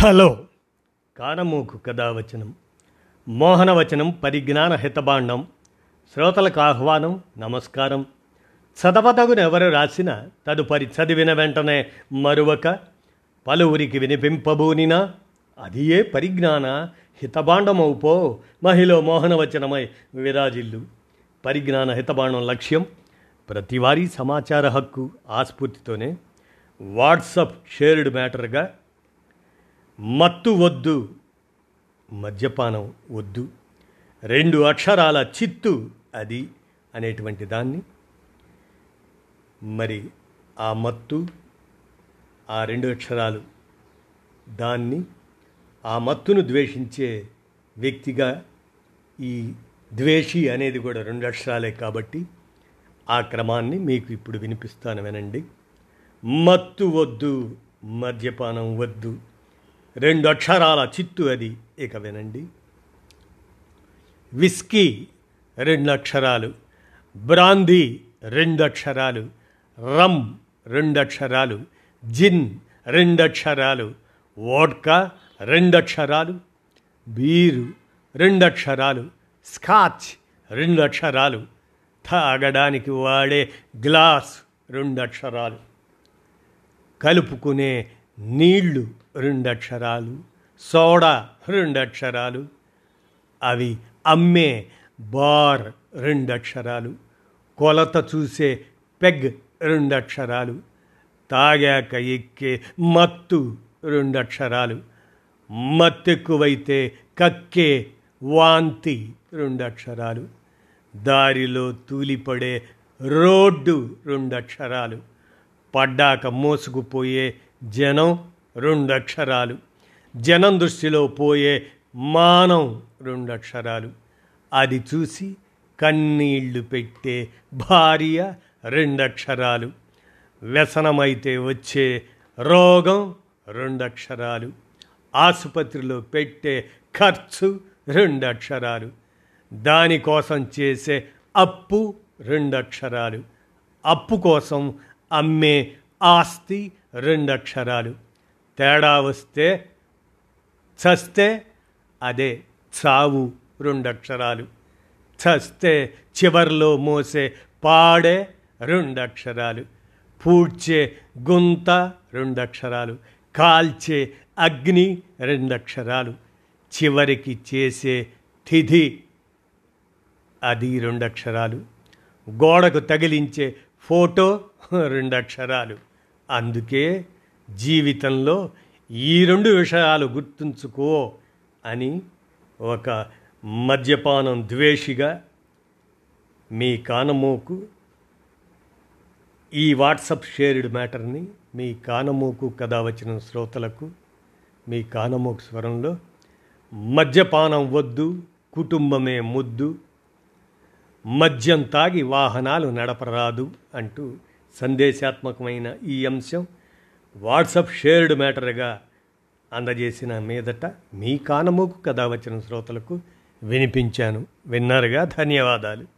Hello. కానమూకు కథావచనం మోహనవచనం పరిజ్ఞాన హితబాండం శ్రోతలకు ఆహ్వానం నమస్కారం. చదవదగునెవరు రాసిన తదుపరి చదివిన వెంటనే మరువక పలువురికి వినిపింపబూనినా అది ఏ పరిజ్ఞాన హితబాండమవుపో మహిళ మోహనవచనమై విరాజిల్లు. పరిజ్ఞాన హితబాండం లక్ష్యం ప్రతివారీ సమాచార హక్కు ఆస్ఫూర్తితోనే. వాట్సప్ షేర్డ్ మ్యాటర్గా మత్తు వద్దు మద్యపానం వద్దు. రెండు అక్షరాల చిత్తు అది అనేటువంటి దాన్ని. మరి ఆ మత్తు ఆ రెండు అక్షరాలు దాన్ని ఆ మత్తును ద్వేషించే వ్యక్తిగా ఈ ద్వేషి అనేది కూడా రెండు అక్షరాలే కాబట్టి ఆ క్రమాన్ని మీకు ఇప్పుడు వినిపిస్తాను వినండి. మత్తు వద్దు మద్యపానం వద్దు. రెండు అక్షరాల చిత్తు అది. ఇక వినండి. విస్కీ రెండు అక్షరాలు. బ్రాందీ రెండు అక్షరాలు. రమ్ రెండు అక్షరాలు. జిన్ రెండు అక్షరాలు. వోడ్కా రెండు అక్షరాలు. బీరు రెండు అక్షరాలు. స్కాచ్ రెండు అక్షరాలు. తాగడానికి వాడే గ్లాస్ రెండు అక్షరాలు. కలుపుకునే నీళ్ళు రెండు అక్షరాలు సోడా రెండు అక్షరాలు అవి అమ్మే బార్ రెండు అక్షరాలు కొలత చూసే పెగ్ రెండు అక్షరాలు తాగాక ఎక్కే మత్తు రెండు అక్షరాలు మత్తెక్కువైతే కక్కే వాంతి రెండు అక్షరాలు దారిలో తూలిపడే రోడ్డు రెండు అక్షరాలు పడ్డాక మోసుకుపోయే జనం రెండు అక్షరాలు జనం దృష్టిలో పోయే మానం రెండు అక్షరాలు అది చూసి కన్నీళ్ళు పెట్టే భార్య రెండు అక్షరాలు వ్యసనమైతే వచ్చే రోగం రెండు అక్షరాలు ఆసుపత్రిలో పెట్టే ఖర్చు రెండు అక్షరాలు దానికోసం చేసే అప్పు రెండు అక్షరాలు అప్పు కోసం అమ్మే ఆస్తి రెండు అక్షరాలు తేడా వస్తే చస్తే అదే చావు రెండు అక్షరాలు చస్తే చివర్లో మోసే పాడే రెండు అక్షరాలు పూడ్చే గుంత రెండు అక్షరాలు కాల్చే అగ్ని రెండు అక్షరాలు చివరికి చేసే తిథి అది రెండు అక్షరాలు గోడకు తగిలించే ఫోటో రెండు అక్షరాలు అందుకే జీవితంలో ఈ రెండు విషయాలు గుర్తుంచుకో అని ఒక మద్యపానం ద్వేషిగా మీ కానమోకు ఈ వాట్సప్ షేర్డ్ మ్యాటర్ని మీ కానమోకు కథ వచ్చిన శ్రోతలకు మీ కానమోకు స్వరంలో మద్యపానం వద్దు కుటుంబమే ముద్దు మద్యం తాగి వాహనాలు నడపరాదు అంటూ సందేశాత్మకమైన ఈ అంశం వాట్సప్ షేర్డ్ మ్యాటర్గా అందజేసిన మీదట మీ కానమూకు కథ వచ్చిన శ్రోతలకు వినిపించాను. విన్నారుగా? ధన్యవాదాలు.